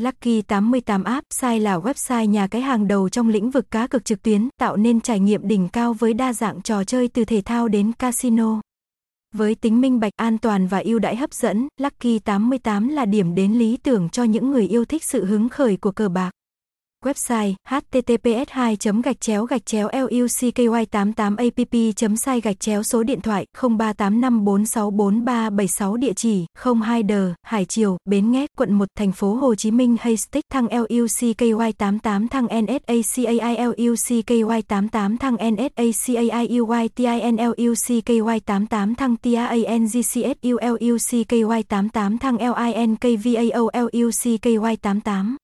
Lucky 88 app sai là website nhà cái hàng đầu trong lĩnh vực cá cược trực tuyến, tạo nên trải nghiệm đỉnh cao với đa dạng trò chơi từ thể thao đến casino. Với tính minh bạch an toàn và ưu đãi hấp dẫn, Lucky 88 là điểm đến lý tưởng cho những người yêu thích sự hứng khởi của cờ bạc. Website https 2 gạch chéo gạch chéo lucky 88 app site gạch chéo số điện thoại 0385464376 địa chỉ 02d Hải Triều Bến Nghét quận 1 thành phố Hồ Chí Minh Haystack thăng lucky 88 thăng NSACAI lucky 88 thăng NSACAI UYTIN lucky 88 thăng TIANGCSU lucky 88 thăng LINKVAO lucky 88